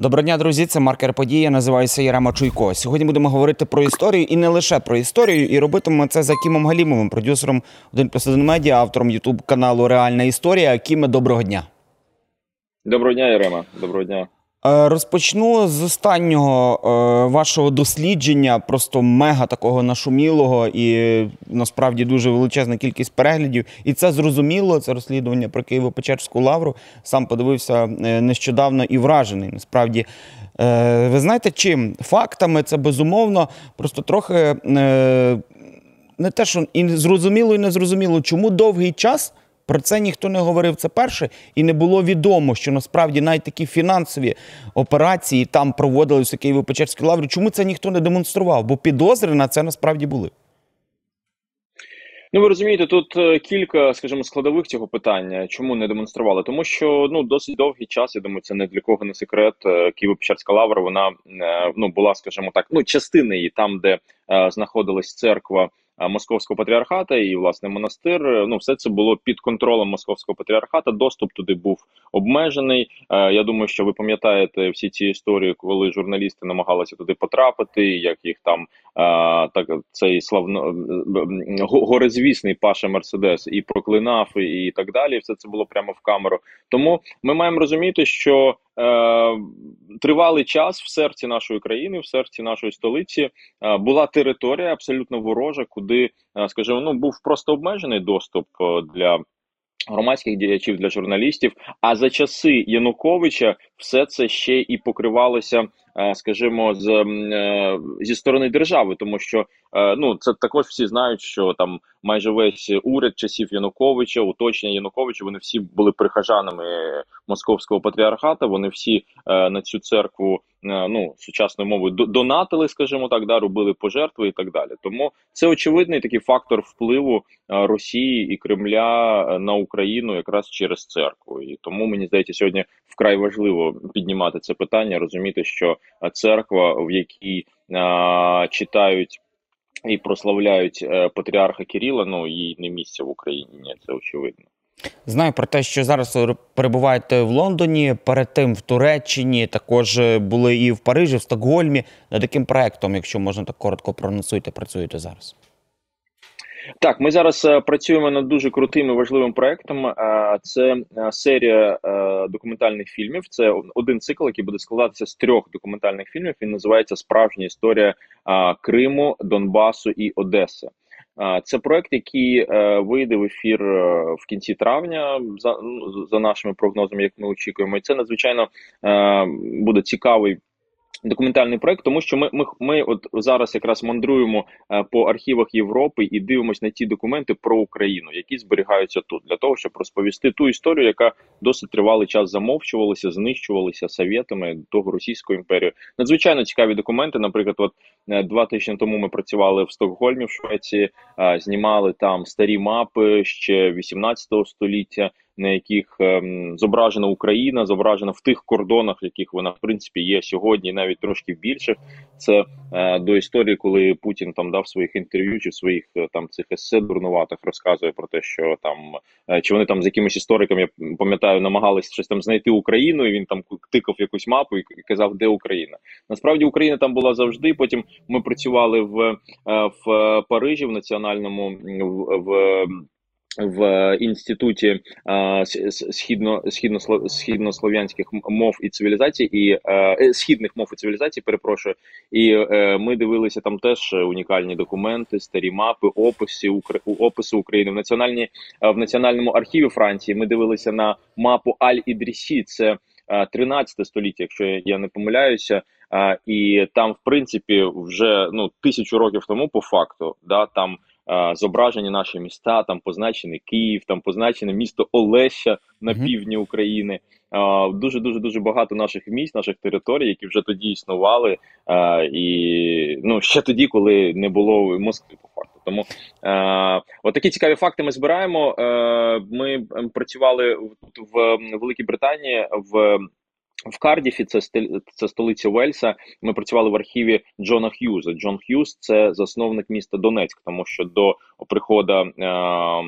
Доброго дня, друзі. Це маркер події. Я називаюся Ярема Чуйко. Сьогодні будемо говорити про історію і не лише про історію. І робитимемо це за Кімом Галімовим, продюсером 1 плюс 1 медіа, автором Ютуб каналу Реальна історія. Кіме, доброго дня. Доброго дня, Ірема. Доброго дня. Е, Розпочну з останнього е, вашого дослідження, просто мега такого нашумілого і насправді дуже величезна кількість переглядів. І це зрозуміло. Це розслідування про Києво-Печерську лавру. Сам подивився е, нещодавно і вражений. Насправді, ви знаєте, чим фактами це безумовно, просто трохи не те, що і зрозуміло, і не зрозуміло, чому довгий час. Про це ніхто не говорив це перше, і не було відомо, що насправді навіть такі фінансові операції там проводилися у Києво-Печерській лаврі. Чому це ніхто не демонстрував? Бо підозри на це насправді були. Ну, ви розумієте, тут е, кілька, скажімо, складових цього питання. Чому не демонстрували? Тому що ну досить довгий час. Я думаю, це не для кого не секрет. е, Києво-Печерська лавра. Вона е, ну була, скажімо так, ну частина її там, де е, знаходилась церква. Е, Московського патріархата і власне монастир. е, Ну, все це було під контролем московського патріархата. Доступ туди був обмежений. Е, Я думаю, що ви пам'ятаєте всі ці історії, коли журналісти намагалися туди потрапити, як їх там так цей славно го- горизвісний Паша Мерседес і проклинав, і, так далі. Все це було прямо в камеру. Тому ми маємо розуміти, що тривалий час в серці нашої країни, в серці нашої столиці була територія абсолютно ворожа, куди, е, скажімо, ну був просто обмежений доступ е, для. Громадських діячів для журналістів, а за часи Януковича все це ще і покривалося, скажімо, з е, зі сторони держави, тому що е, ну це також всі знають, що там майже весь уряд часів Януковича, уточнення Януковича, вони всі були прихожанами московського патріархата. Вони всі е, на цю церкву, е, ну сучасною мовою, донатили, скажімо так, да, робили пожертви і так далі. Тому це очевидний такий фактор впливу е, Росії і Кремля е, на Україну якраз через церкву. І тому мені здається, сьогодні вкрай важливо піднімати це питання, розуміти, що е, церква, в якій читають. І прославляють е, патріарха Кирила, ну їй не місце в Україні, це очевидно. Знаю про те, що зараз перебуваєте в Лондоні, перед тим в Туреччині, також е, були і в Парижі, в Стокгольмі. Над яким проектом, якщо можна так коротко проносуйте, працюєте зараз? Так, ми зараз е, працюємо над дуже крутим і важливим проектом. Е, Це е, серія документальних фільмів. Це один цикл, який буде складатися з трьох документальних фільмів. Він називається Справжня історія Криму, Донбасу і Одеси. Це проект, який вийде в ефір в кінці травня, за, ну, за нашими прогнозами, як ми очікуємо. І це надзвичайно буде цікавий документальний проект, тому що ми, ми, ми от зараз якраз мандруємо е, по архівах Європи і дивимося на ті документи про Україну, які зберігаються тут, для того, щоб розповісти ту історію, яка досить тривалий час замовчувалася, знищувалася совєтами того Російською імперією. Надзвичайно цікаві документи. Наприклад, от е, два тижні тому ми працювали в Стокгольмі, в Швеції, е, знімали там старі мапи ще 18 століття. На яких ем, зображена Україна, зображена в тих кордонах, яких вона в принципі є сьогодні, навіть трошки більших. Це е, до історії, коли Путін там дав своїх інтерв'ю чи своїх е, там цих есе дурнуватих розказує про те, що там е, чи вони там з якимись істориками, я пам'ятаю, намагались щось там знайти Україну, і він там тикав якусь мапу і і казав, де Україна. Насправді Україна там була завжди. Потім ми працювали в, е, в Парижі в національному в. в в інституті е, східно східно східнослов'янських мов і цивілізацій, і е, східних мов і цивілізацій, перепрошую, і е, ми дивилися там теж унікальні документи, старі мапи, описи Укра... описи України в національній в національному архіві Франції. Ми дивилися на мапу Аль Ідрісі. Це 13 століття, якщо я не помиляюся. А, і там, в принципі, вже ну тисячу років тому, по факту, да там а, зображені наші міста, там позначений Київ, там позначене місто Олеща на півдні України. Дуже дуже дуже багато наших місць, наших територій, які вже тоді існували, і ну ще тоді, коли не було Москви, по факту. Тому е, от такі цікаві факти ми збираємо. Е, ми ем, працювали в, в Великій Британії в В Кардіфі це це столиця Вельса. Ми працювали в архіві Джона Х'юза. Джон Х'юз це засновник міста Донецьк, тому що до приходу е,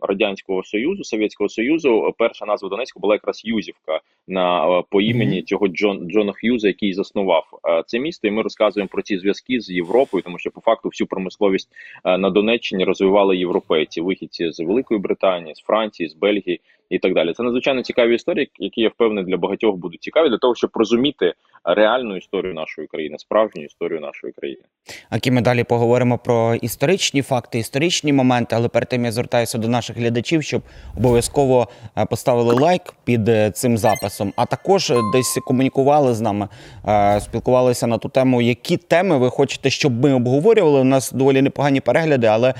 радянського союзу Совєтського Союзу перша назва Донецька була якраз Юзівка на е, по імені цього Джон Джона Х'юза, який заснував е, це місто. І ми розказуємо про ці зв'язки з Європою, тому що по факту всю промисловість е, на Донеччині розвивали європейці, вихідці з Великої Британії, з Франції, з Бельгії і так далі. Це надзвичайно цікаві історії, які я впевнений для багатьох будуть цікаві для того, щоб розуміти реальну історію нашої країни, справжню історію нашої країни. Акі ми далі поговоримо про історичні факти, історичні моменти, але перед тим я звертаюся до наших глядачів, щоб обов'язково е, поставили лайк під е, цим записом, а також десь комунікували з нами, е, спілкувалися на ту тему, які теми ви хочете, щоб ми обговорювали. У нас доволі непогані перегляди, але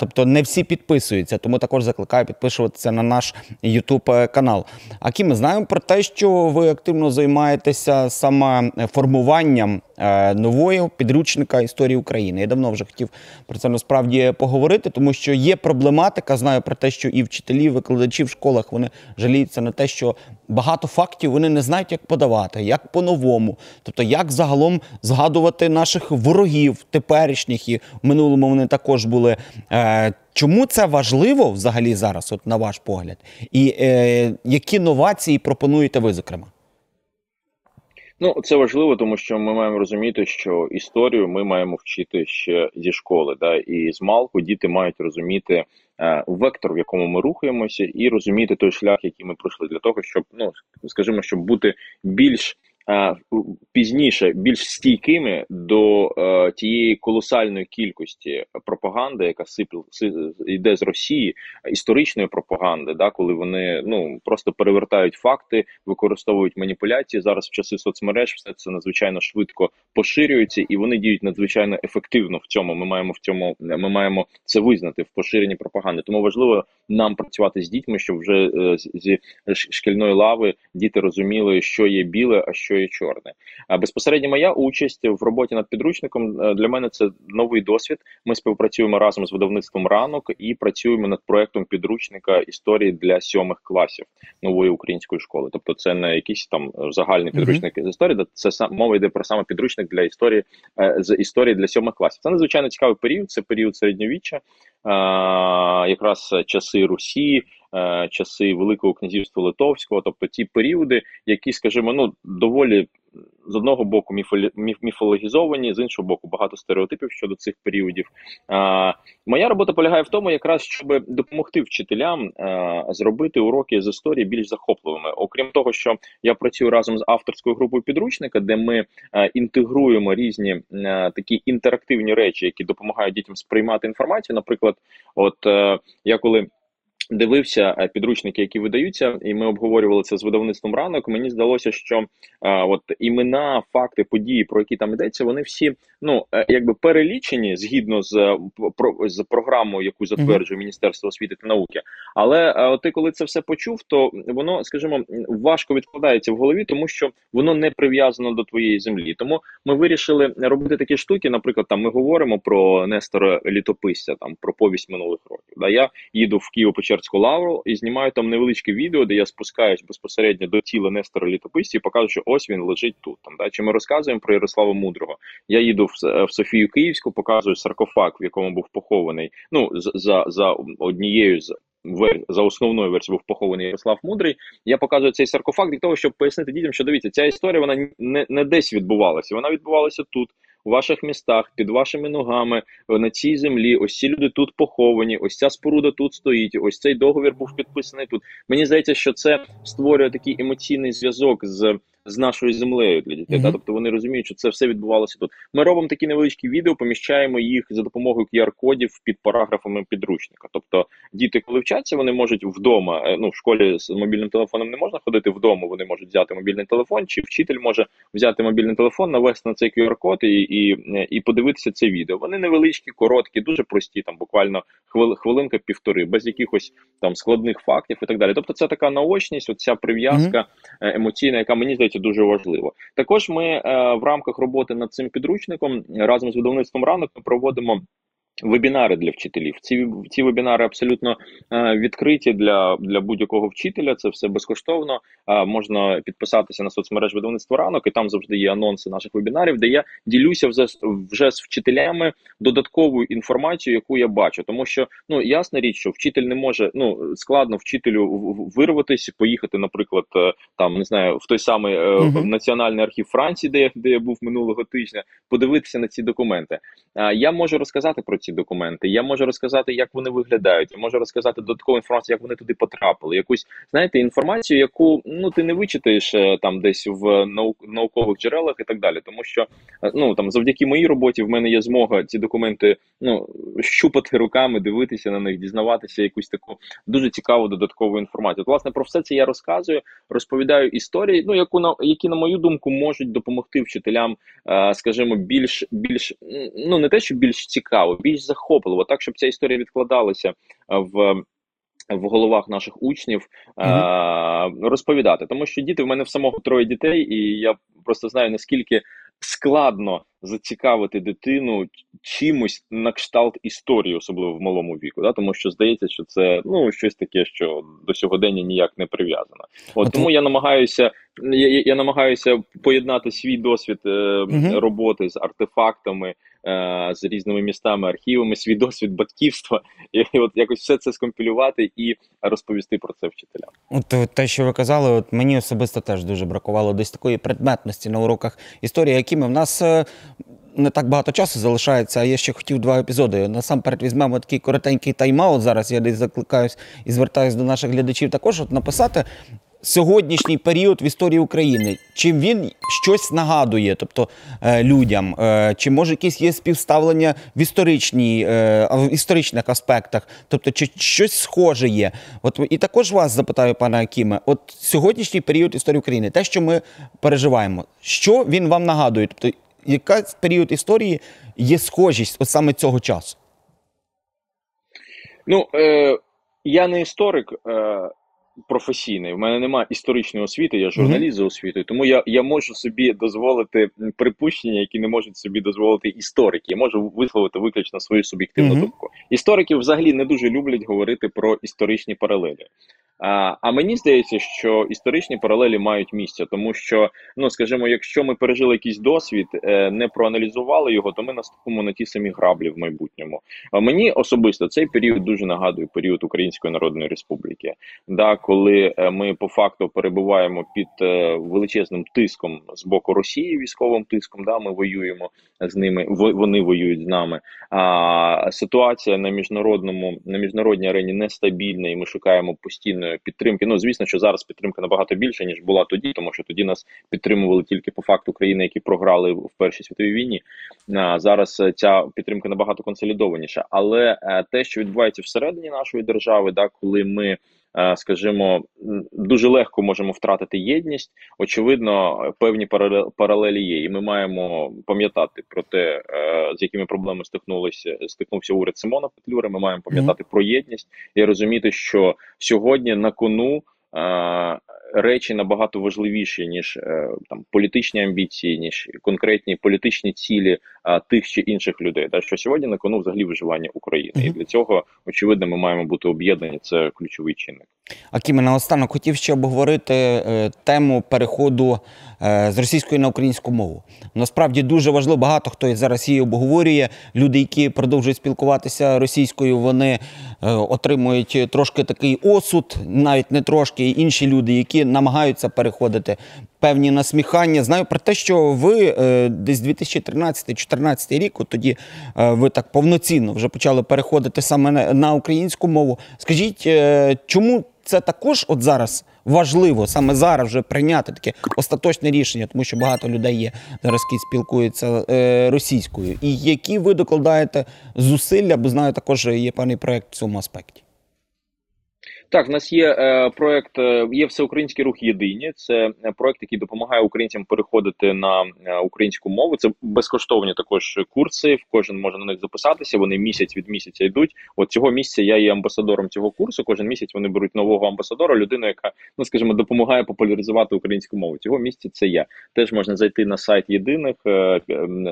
тобто не всі підписуються. Тому також закликаю підписуватися на наш YouTube канал. Акі ми знаємо про те, що ви активно займаєтеся формуванням е, нової підручника історії України. Я давно вже хотів про це насправді поговорити, тому що є проблематика. Знаю про те, що і вчителі, і викладачі в школах вони жаліються на те, що багато фактів вони не знають, як подавати, як по-новому, тобто як загалом згадувати наших ворогів теперішніх і в минулому вони також були. Е, Чому це важливо взагалі зараз, от на ваш погляд, і е, які новації пропонуєте ви, зокрема? Ну, це важливо, тому що ми маємо розуміти, що історію ми маємо вчити ще зі школи. Да, І з малку діти мають розуміти е, вектор, в якому ми рухаємося, і розуміти той шлях, який ми пройшли, для того, щоб ну скажімо, щоб бути більш пізніше більш стійкими до е, тієї колосальної кількості пропаганди, яка сипле йде з Росії, історичної пропаганди, да коли вони ну просто перевертають факти, використовують маніпуляції зараз. В часи соцмереж все це надзвичайно швидко поширюється, і вони діють надзвичайно ефективно в цьому. Ми маємо в цьому ми маємо це визнати в поширенні пропаганди. Тому важливо нам працювати з дітьми, щоб вже е, зі шкільної лави діти розуміли, що є біле, а що є чорне. А безпосередньо моя участь в роботі над підручником е, для мене це новий досвід. Ми співпрацюємо разом з видавництвом ранок і працюємо над проектом підручника історії для сьомих класів нової української школи. Тобто, це не якийсь там загальний підручник mm -hmm. з історії, це сам мова йде про саме підручник для історії е, з історії для сьомих класів. Це надзвичайно цікавий період. Це період середньовіччя, якраз часи Русі. Е, часи Великого князівства Литовського, тобто ті періоди, які, скажімо, ну доволі з одного боку міфологізовані, з іншого боку, багато стереотипів щодо цих періодів. А, Моя робота полягає в тому, якраз щоб допомогти вчителям а, зробити уроки з історії більш захопливими. Окрім того, що я працюю разом з авторською групою підручника, де ми а, інтегруємо різні а, такі інтерактивні речі, які допомагають дітям сприймати інформацію. Наприклад, от а, я коли. Дивився е, підручники, які видаються, і ми обговорювали це з видавництвом ранок. Мені здалося, що а, е, от імена, факти, події, про які там йдеться, вони всі ну е, якби перелічені згідно з про з програмою, яку затверджує Міністерство освіти та науки. Але а, ти, коли це все почув, то воно, скажімо, важко відкладається в голові, тому що воно не прив'язано до твоєї землі. Тому ми вирішили робити такі штуки. Наприклад, там ми говоримо про Нестора Літописця, там про повість минулих років. Да, я їду в Києво Печерську лавру і знімаю там невеличке відео, де я спускаюсь безпосередньо до тіла Нестора Літописця і показую, що ось він лежить тут. Там да чи ми розказуємо про Ярослава Мудрого? Я їду в, в Софію Київську, показую саркофаг, в якому був похований. Ну за за однією з за основною версією був похований Ярослав Мудрий. Я показую цей саркофаг для того, щоб пояснити дітям, що дивіться, ця історія вона не не десь відбувалася, вона відбувалася тут у ваших містах, під вашими ногами на цій землі. Ось ці люди тут поховані. Ось ця споруда тут стоїть. Ось цей договір був підписаний тут. Мені здається, що це створює такий емоційний зв'язок з з нашою землею для дітей. Mm -hmm. Та тобто вони розуміють, що це все відбувалося тут. Ми робимо такі невеличкі відео, поміщаємо їх за допомогою QR-кодів під параграфами підручника. Тобто діти, коли вчаться, вони можуть вдома. Е, ну в школі з мобільним телефоном не можна ходити вдома. Вони можуть взяти мобільний телефон, чи вчитель може взяти мобільний телефон, навести на цей QR-код і і, і подивитися це відео. Вони невеличкі, короткі, дуже прості, там буквально хвилинка півтори, без якихось там складних фактів і так далі. Тобто, це така наочність, оця прив'язка mm -hmm. емоційна, яка мені здається дуже важливо. Також ми е, в рамках роботи над цим підручником разом з видавництвом ранок ми проводимо. Вебінари для вчителів. Ці ці вебінари абсолютно е, відкриті для для будь-якого вчителя. Це все безкоштовно. Е, можна підписатися на соцмереж видавництва ранок, і там завжди є анонси наших вебінарів, де я ділюся вже, вже з вчителями додатковою інформацією, яку я бачу. Тому що ну ясна річ, що вчитель не може ну складно вчителю вирватися, поїхати, наприклад, е, там не знаю, в той самий е, uh національний архів Франції, де я де я був минулого тижня, подивитися на ці документи. Е, я можу розказати про ці документи. Я можу розказати, як вони виглядають. Я можу розказати додаткову інформацію, як вони туди потрапили. Якусь знаєте, інформацію, яку ну ти не вичитаєш е, там десь в наук наукових джерелах і так далі. Тому що е, ну там завдяки моїй роботі в мене є змога ці документи ну щупати руками, дивитися на них, дізнаватися якусь таку дуже цікаву додаткову інформацію. От, власне про все це я розказую, розповідаю історії. Ну яку на які на мою думку можуть допомогти вчителям, е, скажімо, більш більш ну не те, що більш цікаво, більш захопливо, так щоб ця історія відкладалася в. В головах наших учнів mm -hmm. розповідати, тому що діти в мене в самого троє дітей, і я просто знаю наскільки складно зацікавити дитину чимось на кшталт історії, особливо в малому віку. Да? Тому що здається, що це ну щось таке, що до сьогодення ніяк не прив'язано. От тому я намагаюся. Я я намагаюся поєднати свій досвід е, угу. роботи з артефактами, е, з різними містами, архівами, свій досвід батьківства, і, і от якось все це скомпілювати і розповісти про це вчителям. От те, що ви казали, от мені особисто теж дуже бракувало десь такої предметності на уроках історії, якими в нас. Е, не так багато часу залишається, а я ще хотів два епізоди. Насамперед візьмемо такий коротенький тайм-аут. Зараз я десь закликаюсь і звертаюся до наших глядачів також от написати сьогоднішній період в історії України. Чи він щось нагадує, тобто е, людям, е, чи може якісь є співставлення в історичній, е, в історичних аспектах, тобто, чи щось схоже є? От і також вас запитаю, пане Акіме, от сьогоднішній період історії України, те, що ми переживаємо, що він вам нагадує? Тобто, яка період історії є схожість от саме цього часу? Ну, е, я не історик. Е, професійний. В мене немає історичної освіти, я журналіст за освітою, тому я я можу собі дозволити припущення, які не можуть собі дозволити історики. Я можу висловити виключно свою суб'єктивну думку. Історики взагалі не дуже люблять говорити про історичні паралелі. А мені здається, що історичні паралелі мають місце, тому що, ну скажімо, якщо ми пережили якийсь досвід, е, не проаналізували його, то ми наступимо на ті самі граблі в майбутньому. А мені особисто цей період дуже нагадує період Української Народної Республіки, да, коли е, ми по факту перебуваємо під е, величезним тиском з боку Росії, військовим тиском, да, ми воюємо з ними, вони воюють з нами. А ситуація на міжнародному на міжнародній арені нестабільна, і ми шукаємо постійно підтримки. Ну звісно, що зараз підтримка набагато більше ніж була тоді, тому що тоді нас підтримували тільки по факту країни, які програли в першій світовій війні. А зараз е, ця підтримка набагато консолідованіша. Але е, те, що відбувається всередині нашої держави, да, коли ми. Е, скажімо, дуже легко можемо втратити єдність. Очевидно, певні паралелі є, і ми маємо пам'ятати про те, з якими проблемами стикнулися стикнувся уряд Симона Петлюри. Ми маємо пам'ятати mm -hmm. про єдність і розуміти, що сьогодні на кону речі набагато важливіші ніж е, там політичні амбіції, ніж конкретні політичні цілі а, тих чи інших людей. Та що сьогодні на кону взагалі виживання України, mm -hmm. і для цього очевидно ми маємо бути об'єднані. Це ключовий чинник. Акіме, наостанок хотів ще обговорити е, тему переходу е, з російської на українську мову. Насправді дуже важливо, багато хто зараз її обговорює. Люди, які продовжують спілкуватися російською, вони е, отримують трошки такий осуд, навіть не трошки. Інші люди, які намагаються переходити певні насміхання. Знаю про те, що ви е, десь 2013-2014 рік, тоді е, ви так повноцінно вже почали переходити саме на, на українську мову. Скажіть, е, чому це також от зараз? Важливо саме зараз вже прийняти таке остаточне рішення, тому що багато людей є зараз, які спілкуються е, російською. І які ви докладаєте зусилля, бо знаю, також є певний проект в цьому аспекті. Так, в нас є е, проект, е, є всеукраїнський рух єдині. Це е, проект, який допомагає українцям переходити на е, українську мову. Це безкоштовні також курси. Кожен може на них записатися. Вони місяць від місяця йдуть. От цього місяця я є амбасадором цього курсу. Кожен місяць вони беруть нового амбасадора, людину, яка ну скажімо, допомагає популяризувати українську мову. Цього місяця це я. Теж можна зайти на сайт єдиних,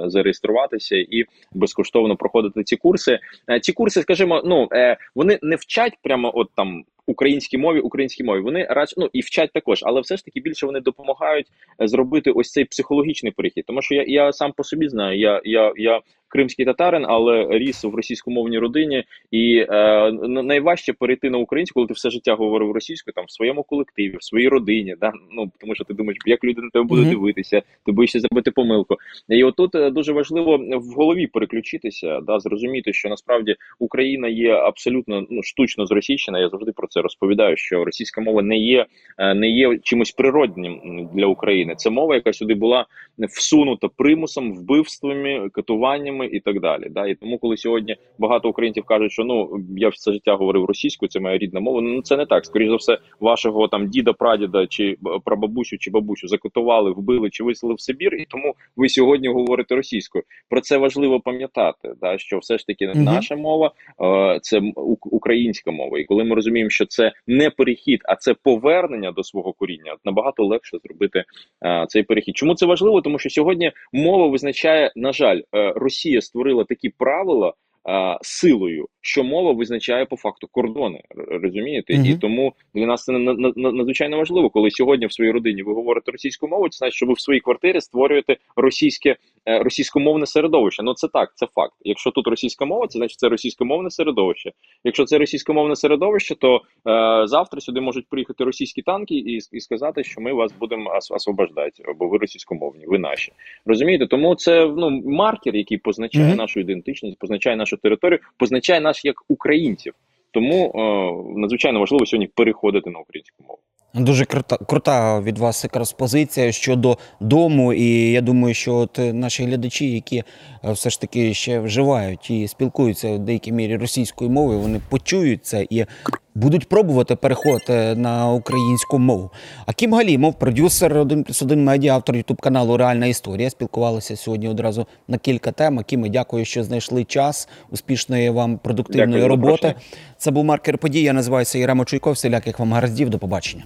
зареєструватися і безкоштовно проходити ці курси. Ці курси, скажімо, ну вони не вчать прямо от там. Українській мові, українській мові вони радше ну і вчать також, але все ж таки більше вони допомагають е, зробити ось цей психологічний перехід. Тому що я, я сам по собі знаю, я, я, я кримський татарин, але ріс в російськомовній родині, і е, найважче перейти на українську, коли ти все життя говорив російською там в своєму колективі, в своїй родині. Да? Ну тому що ти думаєш, як люди на тебе будуть Мгм. дивитися, ти боїшся зробити помилку. І отут е, дуже важливо в голові переключитися, да, зрозуміти, що насправді Україна є абсолютно ну штучно зросійщена. Я завжди про це розповідаю. Що російська мова не є е, не є чимось природнім для України. Це мова, яка сюди була всунута примусом, вбивствами, катуваннями і так далі. Да? І тому, коли сьогодні багато українців кажуть, що ну я все життя говорив російською, це моя рідна мова. Ну це не так. Скоріше за все, вашого там діда, прадіда чи прабабусю чи бабусю закатували, вбили чи виселили в Сибір, і тому ви сьогодні говорите російською. Про це важливо пам'ятати. Да? Що все ж таки наша мова це українська мова. І коли ми розуміємо, що це не перехід, а це повернення до свого коріння, набагато легше зробити цей перехід. Чому це важливо? Тому що сьогодні мова визначає, на жаль, е, Росія створила такі правила. Силою, що мова визначає по факту кордони, розумієте, Мгм. і тому для нас це на- на- на- надзвичайно важливо, коли сьогодні в своїй родині ви говорите російською мовою, це значить, що ви в своїй квартирі створюєте російське е, російськомовне середовище. Ну це так, це факт. Якщо тут російська мова, це значить це російськомовне середовище. Якщо це російськомовне середовище, то е, завтра сюди можуть приїхати російські танки і, і сказати, що ми вас будемо освобождати, бо ви російськомовні, ви наші. Розумієте? Тому це ну маркер, який позначає Мгм. нашу ідентичність, позначає нашу територію, позначає нас як українців. Тому е, надзвичайно важливо сьогодні переходити на українську мову. Дуже крута, крута від вас якраз позиція щодо дому. І я думаю, що от е, наші глядачі, які е, все ж таки ще вживають і спілкуються в деякій мірі російською мовою, вони почують це і будуть пробувати переходити на українську мову. Акім Галімов, продюсер 1 плюс 1 медіа, автор ютуб каналу Реальна історія. Спілкувалися сьогодні одразу на кілька тем. Акіме, дякую, що знайшли час. Успішної вам продуктивної Дякую роботи. Це був маркер подій. Я називаюся Єрема Чуйков. Всіляких вам гараздів. До побачення.